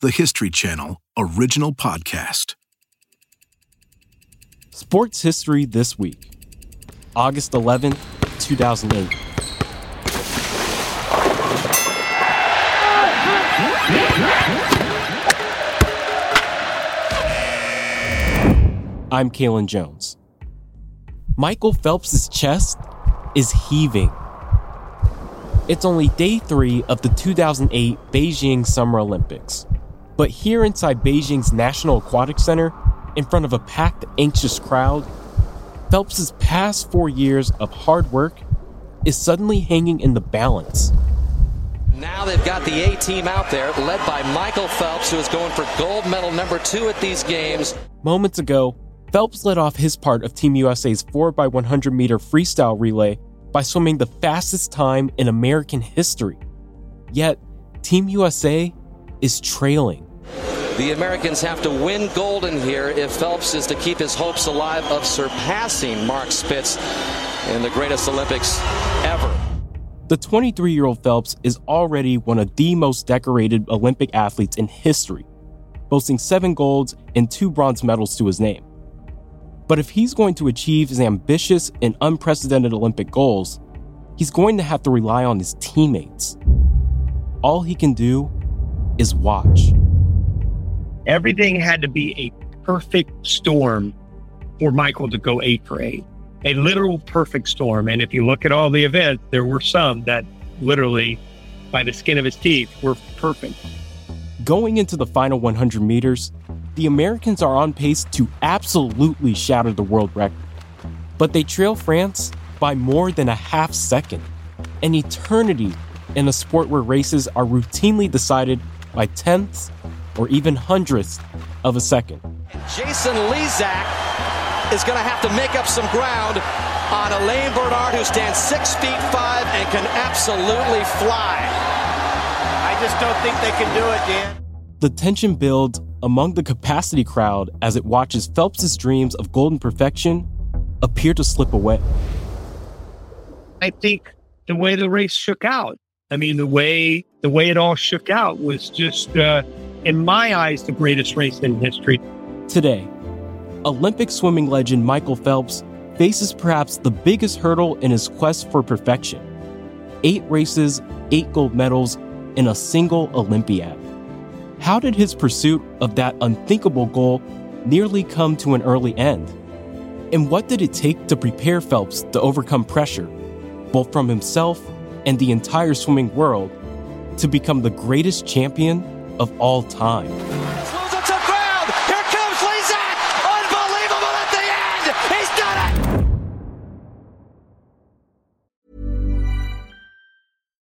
the History Channel original podcast. Sports history this week, August 11th, 2008. I'm Kalen Jones. Michael Phelps's chest is heaving. It's only day three of the 2008 Beijing Summer Olympics. But here inside Beijing's National Aquatic Center, in front of a packed, anxious crowd, Phelps's past four years of hard work is suddenly hanging in the balance. Now they've got the A team out there, led by Michael Phelps, who is going for gold medal number two at these games. Moments ago, Phelps led off his part of Team USA's 4x100 meter freestyle relay by swimming the fastest time in American history. Yet, Team USA is trailing. The Americans have to win gold in here if Phelps is to keep his hopes alive of surpassing Mark Spitz in the greatest Olympics ever. The 23 year old Phelps is already one of the most decorated Olympic athletes in history, boasting seven golds and two bronze medals to his name. But if he's going to achieve his ambitious and unprecedented Olympic goals, he's going to have to rely on his teammates. All he can do is watch. Everything had to be a perfect storm for Michael to go eight for eight, a literal perfect storm. And if you look at all the events, there were some that literally, by the skin of his teeth, were perfect. Going into the final 100 meters, the Americans are on pace to absolutely shatter the world record. But they trail France by more than a half second, an eternity in a sport where races are routinely decided by tenths or even hundredths of a second. Jason Lezak is going to have to make up some ground on Alain Bernard, who stands six feet five and can absolutely fly. I just don't think they can do it, Dan. The tension builds among the capacity crowd as it watches Phelps's dreams of golden perfection appear to slip away. I think the way the race shook out, I mean, the way the way it all shook out was just, uh, in my eyes, the greatest race in history. Today, Olympic swimming legend Michael Phelps faces perhaps the biggest hurdle in his quest for perfection. Eight races, eight gold medals in a single Olympiad. How did his pursuit of that unthinkable goal nearly come to an early end? And what did it take to prepare Phelps to overcome pressure, both from himself and the entire swimming world, to become the greatest champion of all time?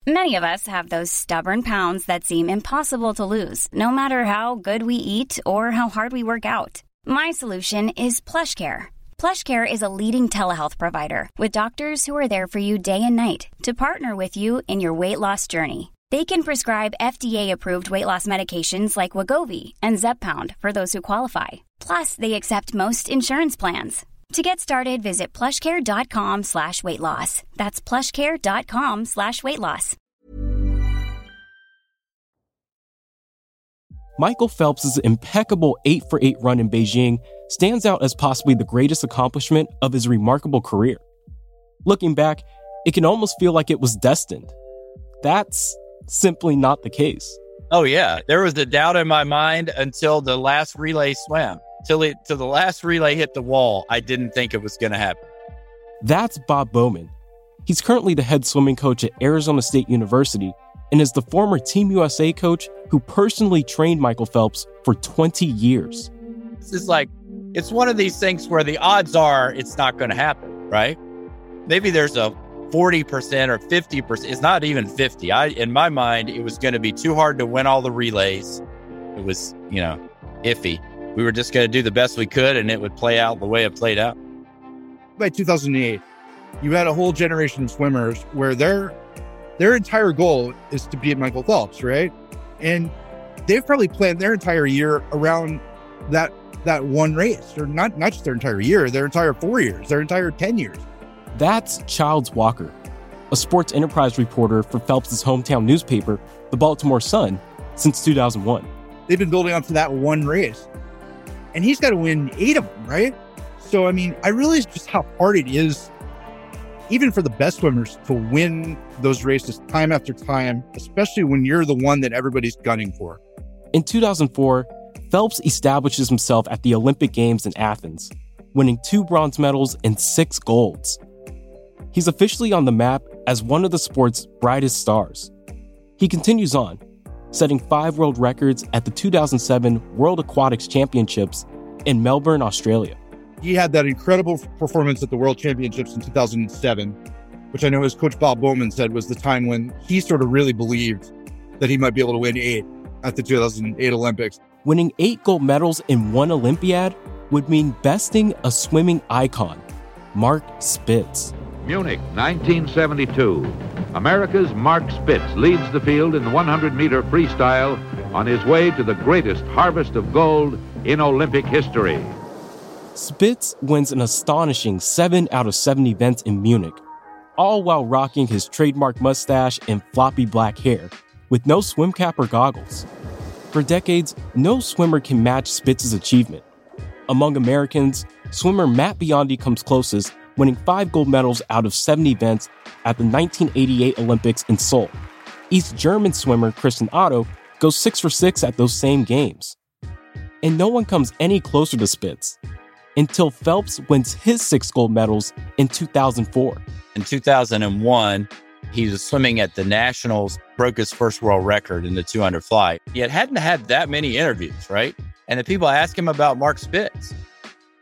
Many of us have those stubborn pounds that seem impossible to lose, no matter how good we eat or how hard we work out. My solution is PlushCare. PlushCare is a leading telehealth provider with doctors who are there for you day and night to partner with you in your weight loss journey. They can prescribe FDA-approved weight loss medications like Wegovy and Zepbound for those who qualify. Plus, they accept most insurance plans. To get started, visit plushcare.com slash weight loss. That's plushcare.com slash weight loss. Michael Phelps' impeccable 8 for 8 run in Beijing stands out as possibly the greatest accomplishment of his remarkable career. Looking back, it can almost feel like it was destined. That's simply not the case. Oh, yeah. There was a doubt in my mind until the last relay swam till it till the last relay hit the wall. I didn't think it was going to happen. That's Bob Bowman. He's currently the head swimming coach at Arizona State University and is the former Team USA coach who personally trained Michael Phelps for 20 years. This is like it's one of these things where the odds are it's not going to happen, right? Maybe there's a 40% or 50%. It's not even 50. I in my mind it was going to be too hard to win all the relays. It was, you know, iffy we were just going to do the best we could and it would play out the way it played out. By 2008, you had a whole generation of swimmers where their their entire goal is to beat Michael Phelps, right? And they've probably planned their entire year around that that one race, or not not just their entire year, their entire four years, their entire ten years. That's Childs Walker, a sports enterprise reporter for Phelps' hometown newspaper, the Baltimore Sun, since 2001 they've been building up to that one race. And he's got to win eight of them, right? So, I mean, I realize just how hard it is, even for the best swimmers, to win those races time after time, especially when you're the one that everybody's gunning for. In 2004, Phelps establishes himself at the Olympic Games in Athens, winning two bronze medals and six golds. He's officially on the map as one of the sport's brightest stars. He continues on, setting five world records at the 2007 World Aquatics Championships in Melbourne, Australia. He had that incredible performance at the World Championships in 2007, which I know his coach Bob Bowman said was the time when he sort of really believed that he might be able to win eight at the 2008 Olympics. Winning eight gold medals in one Olympiad would mean besting a swimming icon, Mark Spitz. Munich, 1972. America's Mark Spitz leads the field in the 100 meter freestyle on his way to the greatest harvest of gold in Olympic history. Spitz wins an astonishing 7 out of 7 events in Munich, all while rocking his trademark mustache and floppy black hair, with no swim cap or goggles. For decades, no swimmer can match Spitz's achievement. Among Americans, swimmer Matt Biondi comes closest, winning five gold medals out of seven events at the 1988 Olympics in Seoul. East German swimmer Kristin Otto goes six for six at those same games. And no one comes any closer to Spitz until Phelps wins his six gold medals in 2004. In 2001, he was swimming at the Nationals, broke his first world record in the 200 fly. He hadn't had that many interviews, right? And the people asked him about Mark Spitz.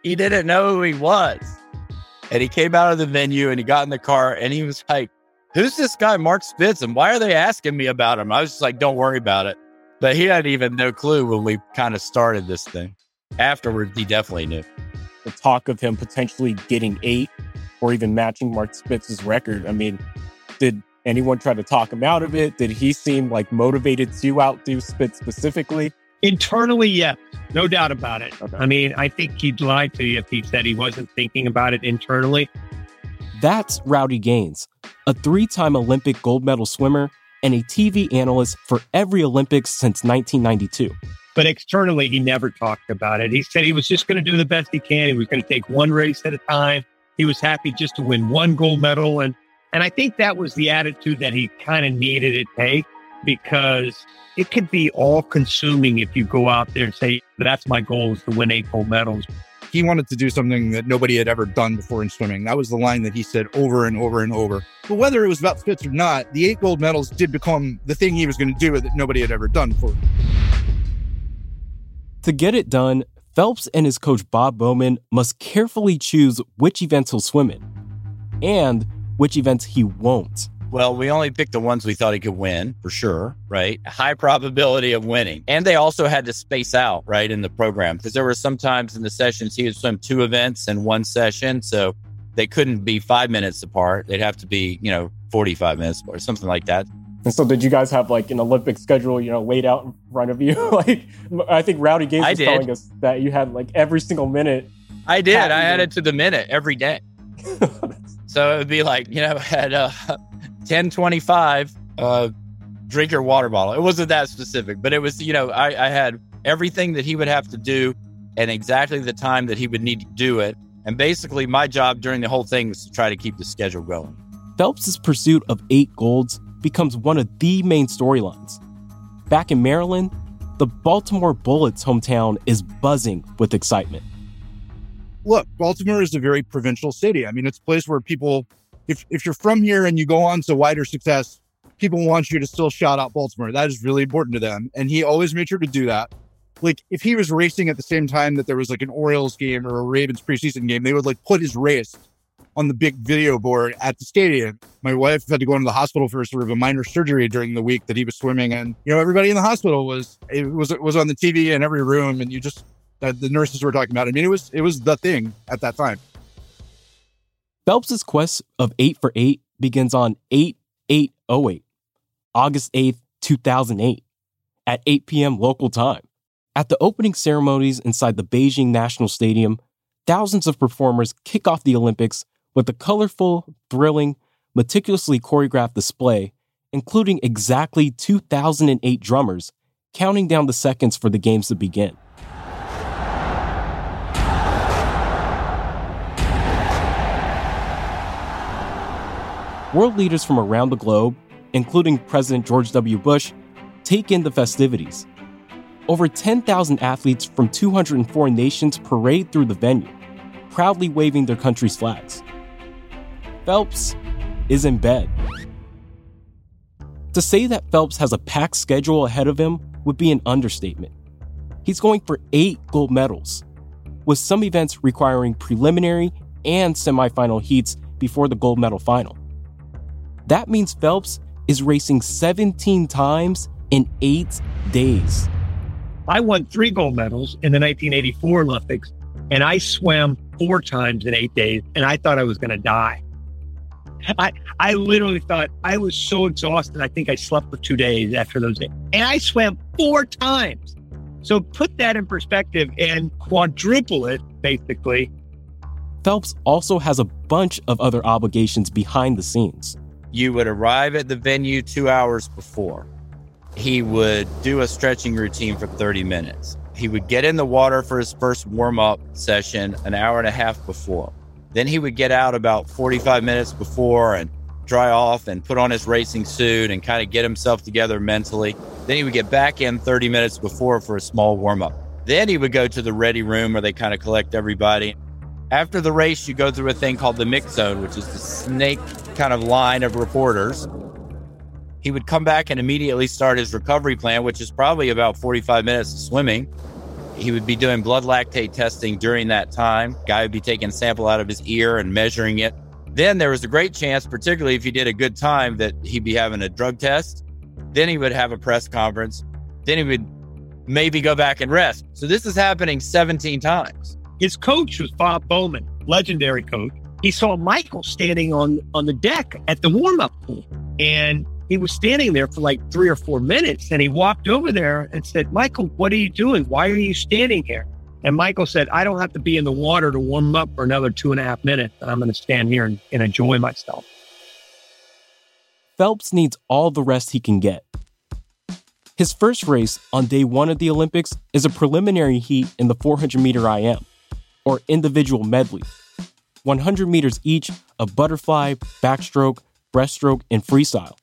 He didn't know who he was. And he came out of the venue and he got in the car and he was like, Who's this guy, Mark Spitz? And why are they asking me about him? I was just like, Don't worry about it. But he had even no clue when we kind of started this thing. Afterwards, he definitely knew. The talk of him potentially getting eight or even matching Mark Spitz's record. I mean, did anyone try to talk him out of it? Did he seem like motivated to outdo Spitz specifically? Internally, yes, no doubt about it. Okay. I mean, I think he'd lie to you if he said he wasn't thinking about it internally. That's Rowdy Gaines, a three time Olympic gold medal swimmer and a TV analyst for every Olympics since 1992. But externally, he never talked about it. He said he was just going to do the best he can. He was going to take one race at a time. He was happy just to win one gold medal. And, and I think that was the attitude that he kind of needed to take because it could be all consuming if you go out there and say, that's my goal is to win eight gold medals. He wanted to do something that nobody had ever done before in swimming. That was the line that he said over and over and over. But whether it was about Spitz or not, the eight gold medals did become the thing he was going to do that nobody had ever done before. To get it done, Phelps and his coach Bob Bowman must carefully choose which events he'll swim in and which events he won't. Well, we only picked the ones we thought he could win for sure, right? High probability of winning. And they also had to space out, right, in the program because there were sometimes in the sessions he would swim two events in one session. So they couldn't be five minutes apart. They'd have to be, you know, 45 minutes or something like that. And so, did you guys have like an Olympic schedule, you know, laid out in front of you? like, I think Rowdy Gaines I was did. telling us that you had like every single minute. I did. I had to- it to the minute every day. So it would be like, you know, at uh, 1025, uh, drink your water bottle. It wasn't that specific, but it was, you know, I, I had everything that he would have to do and exactly the time that he would need to do it. And basically, my job during the whole thing was to try to keep the schedule going. Phelps's pursuit of eight golds becomes one of the main storylines. Back in Maryland, the Baltimore Bullets hometown is buzzing with excitement. Look, Baltimore is a very provincial city. I mean, it's a place where people, if, if you're from here and you go on to wider success, people want you to still shout out Baltimore. That is really important to them. And he always made sure to do that. Like if he was racing at the same time that there was like an Orioles game or a Ravens preseason game, they would like put his race on the big video board at the stadium. My wife had to go into the hospital for sort of a minor surgery during the week that he was swimming, and you know everybody in the hospital was it was it was on the TV in every room, and you just the nurses were talking about. it. I mean, it was it was the thing at that time. Phelps' quest of 8 for 8 begins on 8 8 08, August 8th, 2008, at 8 p.m. local time. At the opening ceremonies inside the Beijing National Stadium, thousands of performers kick off the Olympics with a colorful, thrilling, meticulously choreographed display, including exactly 2008 drummers counting down the seconds for the games to begin. World leaders from around the globe, including President George W. Bush, take in the festivities. Over 10,000 athletes from 204 nations parade through the venue, proudly waving their country's flags. Phelps is in bed. To say that Phelps has a packed schedule ahead of him would be an understatement. He's going for eight gold medals, with some events requiring preliminary and semifinal heats before the gold medal final. That means Phelps is racing 17 times in eight days. I won three gold medals in the 1984 Olympics, and I swam four times in eight days, and I thought I was going to die. I, I literally thought I was so exhausted. I think I slept for two days after those days. And I swam four times. So put that in perspective and quadruple it, basically. Phelps also has a bunch of other obligations behind the scenes. You would arrive at the venue two hours before. He would do a stretching routine for 30 minutes. He would get in the water for his first warm up session an hour and a half before. Then he would get out about 45 minutes before and dry off and put on his racing suit and kind of get himself together mentally. Then he would get back in 30 minutes before for a small warm up. Then he would go to the ready room where they kind of collect everybody. After the race, you go through a thing called the mix zone, which is the snake kind of line of reporters. He would come back and immediately start his recovery plan, which is probably about 45 minutes of swimming. He would be doing blood lactate testing during that time. Guy would be taking a sample out of his ear and measuring it. Then there was a great chance, particularly if he did a good time, that he'd be having a drug test. Then he would have a press conference. Then he would maybe go back and rest. So this is happening 17 times. His coach was Bob Bowman, legendary coach. He saw Michael standing on on the deck at the warm up pool, and he was standing there for like three or four minutes and he walked over there and said, Michael, what are you doing? Why are you standing here? And Michael said, I don't have to be in the water to warm up for another two and a half minutes. I'm going to stand here and, and enjoy myself. Phelps needs all the rest he can get. His first race on day one of the Olympics is a preliminary heat in the 400 meter IM, or individual medley. 100 meters each of butterfly, backstroke, breaststroke, and freestyle.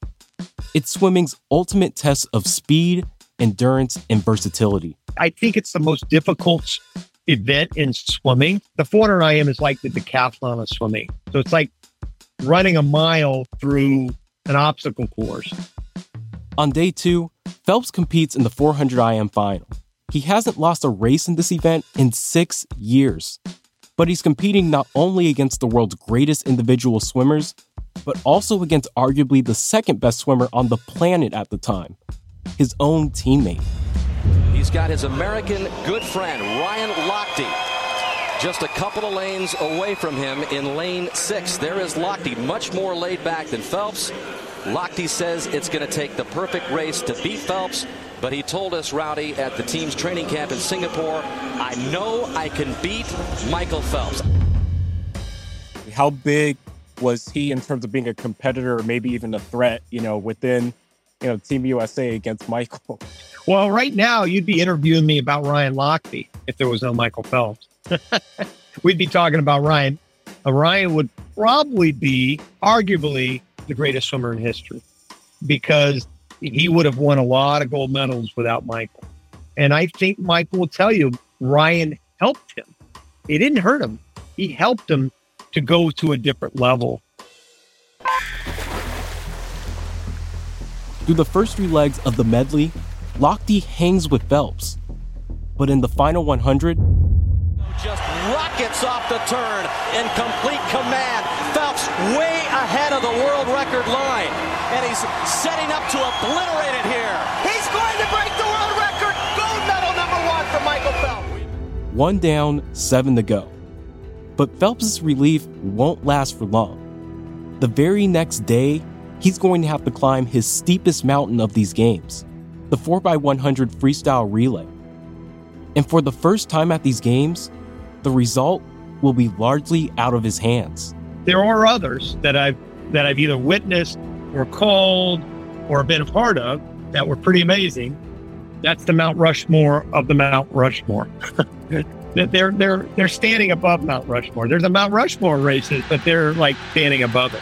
It's swimming's ultimate test of speed, endurance, and versatility. I think it's the most difficult event in swimming. The 400 IM is like the decathlon of swimming. So it's like running a mile through an obstacle course. On day two, Phelps competes in the 400 IM final. He hasn't lost a race in this event in six years. But he's competing not only against the world's greatest individual swimmers, but also against arguably the second best swimmer on the planet at the time, his own teammate. He's got his American good friend, Ryan Lochte, just a couple of lanes away from him in lane six. There is Lochte, much more laid back than Phelps. Lochte says it's going to take the perfect race to beat Phelps, but he told us, Rowdy, at the team's training camp in Singapore, I know I can beat Michael Phelps. How big was he in terms of being a competitor or maybe even a threat, you know, within, you know, Team USA against Michael? Well, right now you'd be interviewing me about Ryan Lochte if there was no Michael Phelps. We'd be talking about Ryan. Uh, Ryan would probably be arguably the greatest swimmer in history because he would have won a lot of gold medals without Michael. And I think Michael will tell you Ryan helped him. He didn't hurt him. He helped him to go to a different level. Through the first three legs of the medley, Lochte hangs with Phelps. But in the final 100, just rockets off the turn in complete command. Phelps way ahead of the world record line. And he's setting up to obliterate it here. He's going to break the world record. Gold medal number one for Michael Phelps. One down, seven to go. But Phelps' relief won't last for long. The very next day, he's going to have to climb his steepest mountain of these games, the 4x100 freestyle relay. And for the first time at these games, the result will be largely out of his hands. There are others that I've that I've either witnessed or called or been a part of that were pretty amazing That's the Mount Rushmore of the Mount Rushmore. they're they're they're standing above Mount Rushmore. There's a Mount Rushmore races, but they're like standing above it.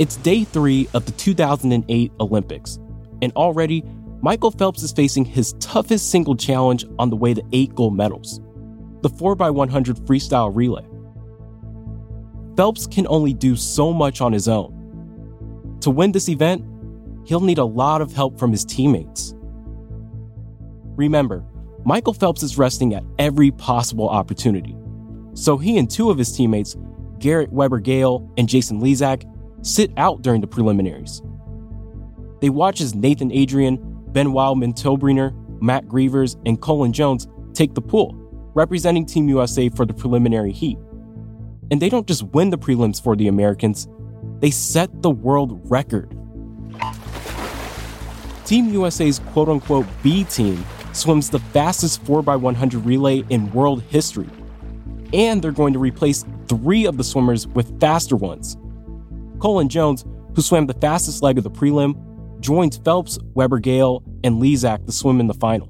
It's day three of the 2008 Olympics, and already Michael Phelps is facing his toughest single challenge on the way to eight gold medals the 4x100 freestyle relay. Phelps can only do so much on his own. To win this event, he'll need a lot of help from his teammates. Remember, Michael Phelps is resting at every possible opportunity. So he and two of his teammates, Garrett Weber Gale and Jason Lezak, sit out during the preliminaries. They watch as Nathan Adrian, Ben Wildman Mentobriner, Matt Grevers, and Cullen Jones take the pool, representing Team USA for the preliminary heat. And they don't just win the prelims for the Americans, they set the world record. Team USA's quote unquote B team swims the fastest 4x100 relay in world history. And they're going to replace three of the swimmers with faster ones. Cullen Jones, who swam the fastest leg of the prelim, joins Phelps, Weber Gale, and Lezak to swim in the final.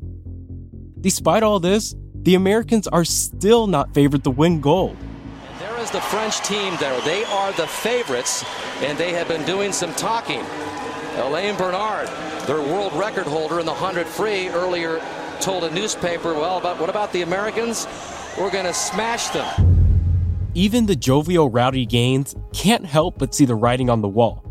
Despite all this, the Americans are still not favored to win gold. And there is the French team there. They are the favorites, and they have been doing some talking. Alain Bernard, their world record holder in the 100 free, earlier told a newspaper, well, about, what about the Americans? We're going to smash them. Even the jovial Rowdy Gaines can't help but see the writing on the wall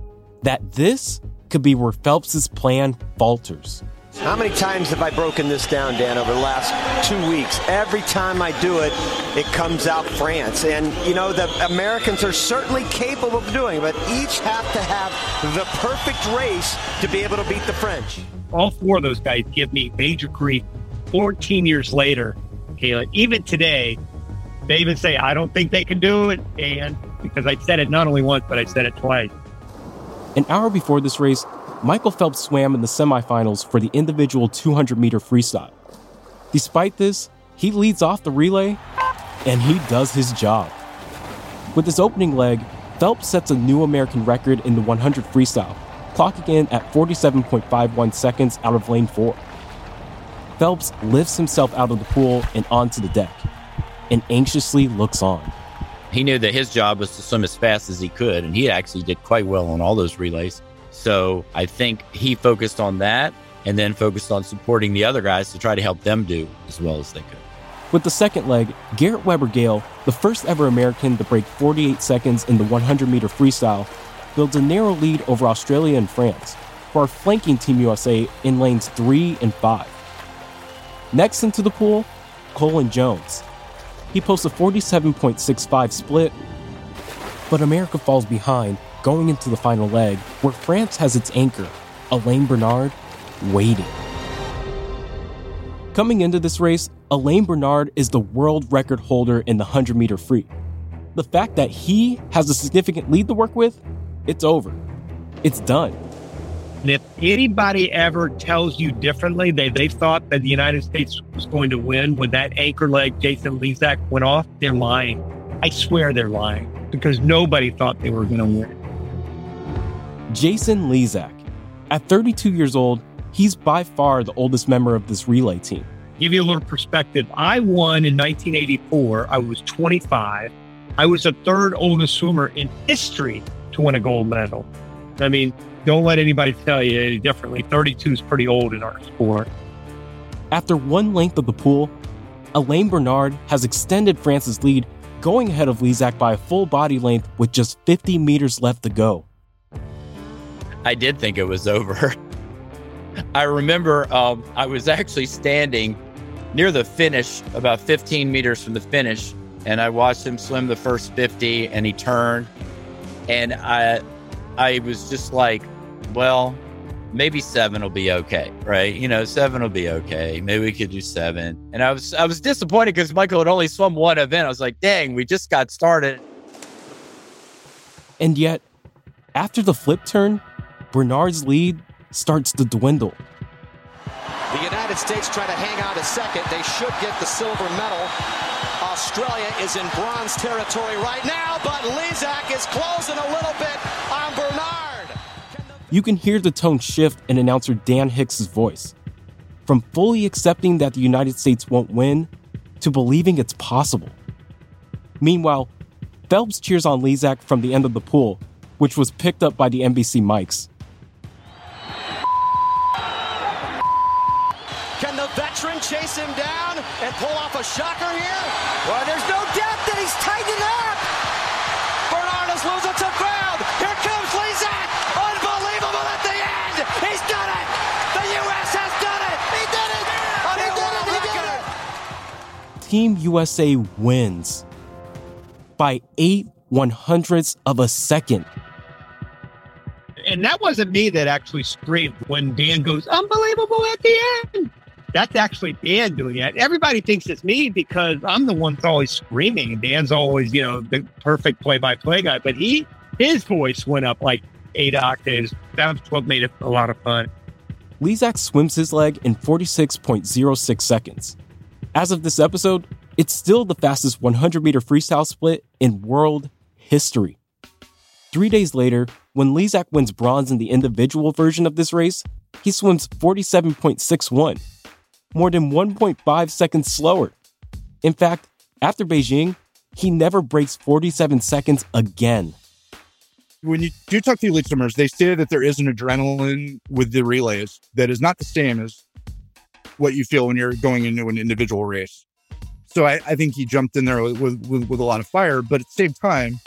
that this could be where Phelps's plan falters. How many times have I broken this down, Dan, over the last two weeks? Every time I do it, it comes out France. And, you know, the Americans are certainly capable of doing it, but each have to have the perfect race to be able to beat the French. All four of those guys give me major grief 14 years later. Kayla, even today, they even say, I don't think they can do it. And because I said it not only once, but I said it twice. An hour before this race, Michael Phelps swam in the semifinals for the individual 200 meter freestyle. Despite this, he leads off the relay and he does his job. With his opening leg, Phelps sets a new American record in the 100 freestyle, clocking in at 47.51 seconds out of lane 4. Phelps lifts himself out of the pool and onto the deck, and anxiously looks on. He knew that his job was to swim as fast as he could, and he actually did quite well on all those relays. So I think he focused on that and then focused on supporting the other guys to try to help them do as well as they could. With the second leg, Garrett Weber Gale, the first ever American to break 48 seconds in the 100 meter freestyle, builds a narrow lead over Australia and France, who are flanking Team USA in lanes 3 and 5. Next into the pool, Cullen Jones. He posts a 47.65 split, but America falls behind going into the final leg, where France has its anchor, Alain Bernard, waiting. Coming into this race, Alain Bernard is the world record holder in the 100 meter free. The fact that he has a significant lead to work with, it's over. It's done. And if anybody ever tells you differently, they, they thought that the United States was going to win when that anchor leg Jason Lezak went off, they're lying. I swear they're lying because nobody thought they were going to win. Jason Lezak. At 32 years old, he's by far the oldest member of this relay team. Give you a little perspective. I won in 1984. I was 25. I was the third oldest swimmer in history to win a gold medal. I mean, don't let anybody tell you any differently. 32 is pretty old in our sport. After one length of the pool, Alain Bernard has extended France's lead, going ahead of Lezak by a full body length with just 50 meters left to go. I did think it was over. I remember um, I was actually standing near the finish, about 15 meters from the finish, and I watched him swim the first 50, and he turned, and I, I was just like, well, maybe seven will be okay, right? You know, seven will be okay. Maybe we could do seven. And I was I was disappointed because Michael had only swum one event. I was like, dang, we just got started. And yet, after the flip turn, Bernard's lead starts to dwindle. The United States try to hang on to second. They should get the silver medal. Australia is in bronze territory right now, but Lezak is closing a little bit on Bernard. You can hear the tone shift in announcer Dan Hicks' voice. From fully accepting that the United States won't win to believing it's possible. Meanwhile, Phelps cheers on Lezak from the end of the pool, which was picked up by the NBC mics. Can the veteran chase him down and pull off a shocker here? Well, there's no Team USA wins by eight one hundredths of a second. And that wasn't me that actually screamed when Dan goes, unbelievable at the end. That's actually Dan doing that. Everybody thinks it's me because I'm the one that's always screaming. And Dan's always, you know, the perfect play by play guy. But he, his voice went up like eight octaves. That's what made it a lot of fun. Lezak swims his leg in 46.06 seconds. As of this episode, it's still the fastest 100 meter freestyle split in world history. Three days later, when Lezak wins bronze in the individual version of this race, he swims 47.61, more than 1.5 seconds slower. In fact, after Beijing, he never breaks 47 seconds again. When you do talk to elite swimmers, they say that there is an adrenaline with the relays that is not the same as what you feel when you're going into an individual race. So I, I think he jumped in there with, with, with a lot of fire, but at the same time,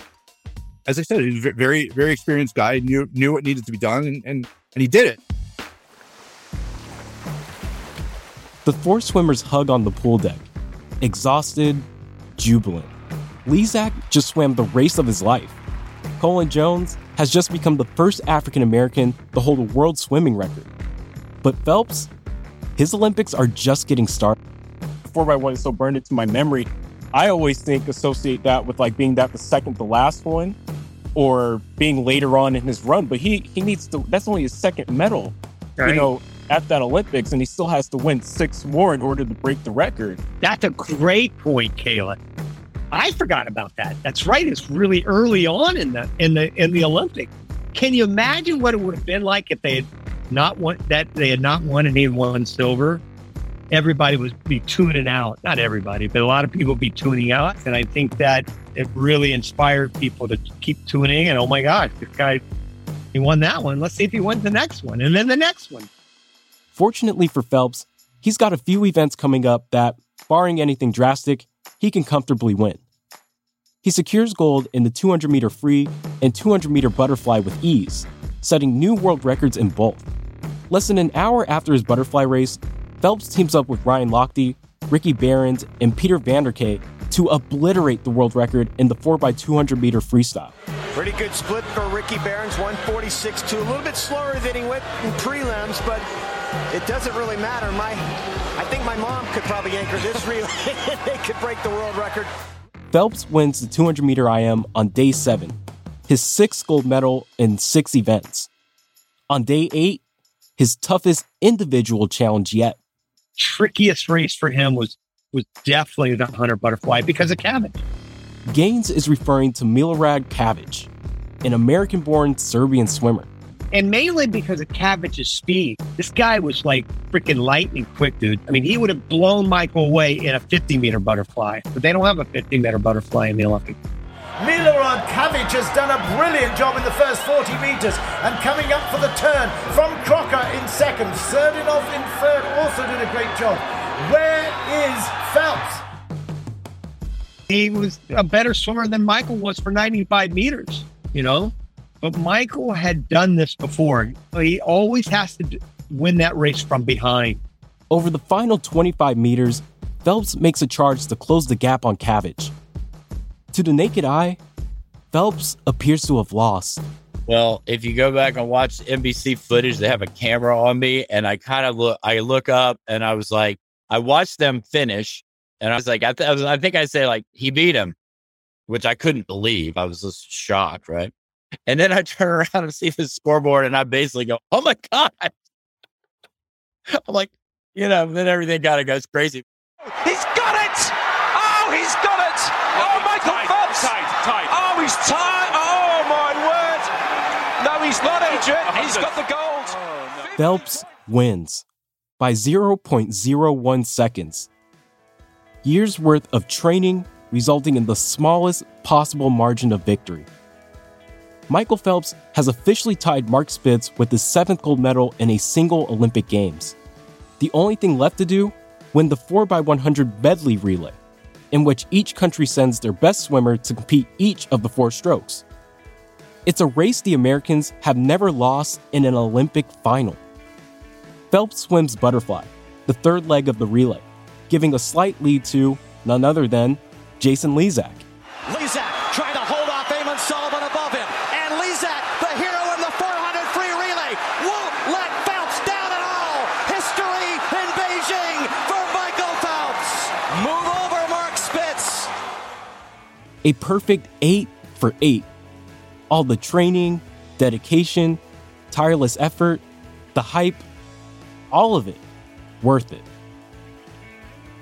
as I said, he's a very, very experienced guy, knew knew what needed to be done, and and, and he did it. The four swimmers hug on the pool deck, exhausted, jubilant. Lezak just swam the race of his life. Cullen Jones has just become the first African American to hold a world swimming record. But Phelps, his Olympics are just getting started. 4x1 is so burned into my memory. I always think associate that with like being that the second to last one or being later on in his run. But he he needs to that's only his second medal, Right. you know, at that Olympics, and he still has to win six more in order to break the record. That's a great point, Kayla. I forgot about that. That's right. It's really early on in the in the in the Olympics. Can you imagine what it would have been like if they had not won that they had not won had won silver? Everybody would be tuning out. Not everybody, but a lot of people be tuning out. And I think that it really inspired people to keep tuning. And oh my gosh, this guy he won that one. Let's see if he wins the next one, and then the next one. Fortunately for Phelps, he's got a few events coming up that, barring anything drastic, he can comfortably win. He secures gold in the 200 meter free and 200 meter butterfly with ease, setting new world records in both. Less than an hour after his butterfly race, Phelps teams up with Ryan Lochte, Ricky Berens, and Peter Vanderkaay to obliterate the world record in the 4x200 meter freestyle. Pretty good split for Ricky Berens, 146.2. A little bit slower than he went in prelims, but it doesn't really matter. My, I think my mom could probably anchor this relay. they could break the world record. Phelps wins the 200 meter IM on day seven, his sixth gold medal in six events. On day eight, his toughest individual challenge yet. Trickiest race for him was was definitely the hunter butterfly because of Cavic. Gaines is referring to Milorad Cavic, an American born Serbian swimmer. And mainly because of Cavic's speed. This guy was like freaking lightning quick, dude. I mean, he would have blown Michael away in a 50 meter butterfly, but they don't have a 50 meter butterfly in the Olympics. Milorad Cavic has done a brilliant job in the first 40 metres and coming up for the turn from Crocker in second. Serdinov in third also did a great job. Where is Phelps? He was a better swimmer than Michael was for 95 meters, you know? But Michael had done this before. He always has to win that race from behind. Over the final 25 meters, Phelps makes a charge to close the gap on Cavic. To the naked eye, Phelps appears to have lost. Well, if you go back and watch NBC footage, they have a camera on me, and I kind of look. I look up, and I was like, I watched them finish, and I was like, I, th- I, was, I think I say like he beat him, which I couldn't believe. I was just shocked, right? And then I turn around and see the scoreboard, and I basically go, "Oh my god!" I'm like, you know, then everything kind of goes crazy. He's got it! Oh, he's got it! Oh, Michael tight, Phelps! Tight, tight. Oh, he's tight! Oh, my word! No, he's not injured. He's got the gold. Oh, no. Phelps wins by 0.01 seconds. Years worth of training resulting in the smallest possible margin of victory. Michael Phelps has officially tied Mark Spitz with his seventh gold medal in a single Olympic Games. The only thing left to do win the 4x100 medley relay, in which each country sends their best swimmer to compete each of the four strokes. It's a race the Americans have never lost in an Olympic final. Phelps swims butterfly, the third leg of the relay, giving a slight lead to none other than Jason Lezak. Lezak trying to hold off Eamon Sullivan above him. And Lezak, the hero in the 400 free relay, won't let Phelps down at all. History in Beijing for Michael Phelps. Move over, Mark Spitz. A perfect 8 for 8. All the training, dedication, tireless effort, the hype, all of it worth it.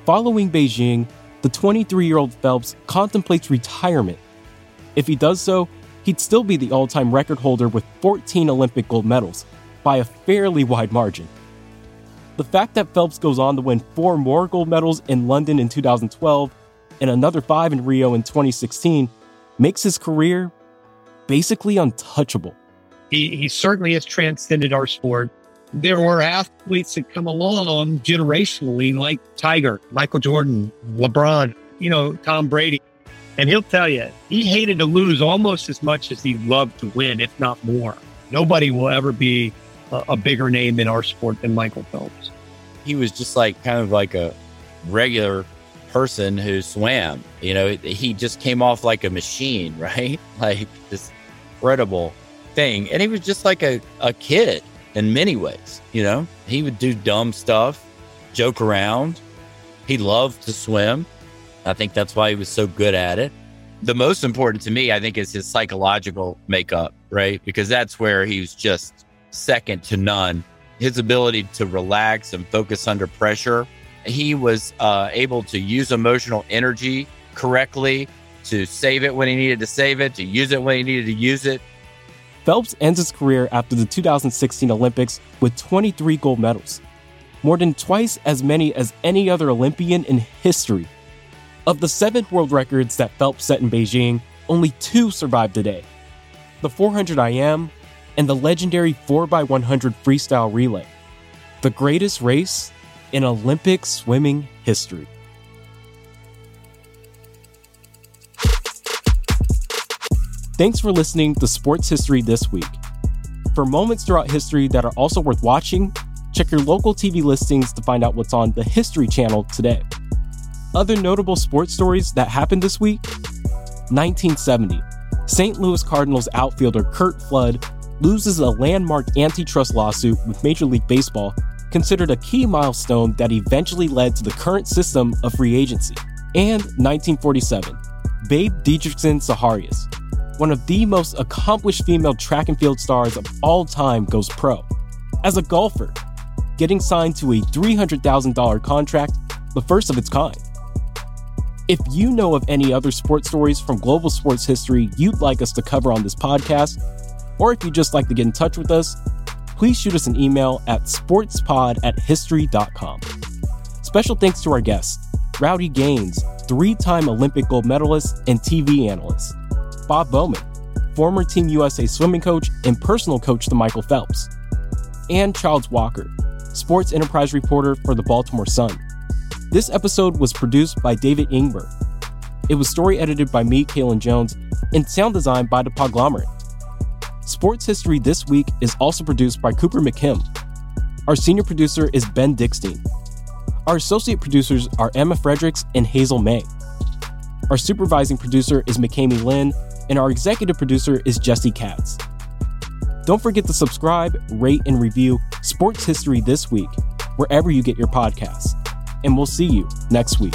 Following Beijing, the 23 year old Phelps contemplates retirement. If he does so, he'd still be the all time record holder with 14 Olympic gold medals, by a fairly wide margin. The fact that Phelps goes on to win four more gold medals in London in 2012 and another five in Rio in 2016 makes his career basically untouchable. He, he certainly has transcended our sport. There were athletes that come along generationally, like Tiger, Michael Jordan, LeBron, you know, Tom Brady. And he'll tell you, he hated to lose almost as much as he loved to win, if not more. Nobody will ever be a, a bigger name in our sport than Michael Phelps. He was just like kind of like a regular person who swam. You know, he just came off like a machine, right? Like this incredible thing. And he was just like a, a kid in many ways. You know, he would do dumb stuff, joke around. He loved to swim. I think that's why he was so good at it. The most important to me, I think, is his psychological makeup, right? Because that's where he was just second to none. His ability to relax and focus under pressure. He was uh, able to use emotional energy correctly, to save it when he needed to save it, to use it when he needed to use it. Phelps ends his career after the 2016 Olympics with 23 gold medals, more than twice as many as any other Olympian in history. Of the seven world records that Phelps set in Beijing, only two survive today the 400 IM and the legendary 4x100 freestyle relay, the greatest race in Olympic swimming history. Thanks for listening to Sports History This Week. For moments throughout history that are also worth watching, check your local TV listings to find out what's on the History Channel today. Other notable sports stories that happened this week 1970, St. Louis Cardinals outfielder Curt Flood loses a landmark antitrust lawsuit with Major League Baseball, considered a key milestone that eventually led to the current system of free agency. And 1947, Babe Didrikson Zaharias, one of the most accomplished female track and field stars of all time, goes pro. As a golfer, getting signed to a $300,000 contract, the first of its kind. If you know of any other sports stories from global sports history you'd like us to cover on this podcast, or if you'd just like to get in touch with us, please shoot us an email at sportspod at history.com. Special thanks to our guests, Rowdy Gaines, three time Olympic gold medalist and TV analyst, Bob Bowman, former Team USA swimming coach and personal coach to Michael Phelps, and Childs Walker, sports enterprise reporter for the Baltimore Sun. This episode was produced by David Ingber. It was story edited by me, Kalen Jones, and sound designed by The Podglomerate. Sports History This Week is also produced by Cooper McKim. Our senior producer is Ben Dickstein. Our associate producers are Emma Fredericks and Hazel May. Our supervising producer is McKamey Lynn, and our executive producer is Jesse Katz. Don't forget to subscribe, rate, and review Sports History This Week wherever you get your podcasts. And we'll see you next week.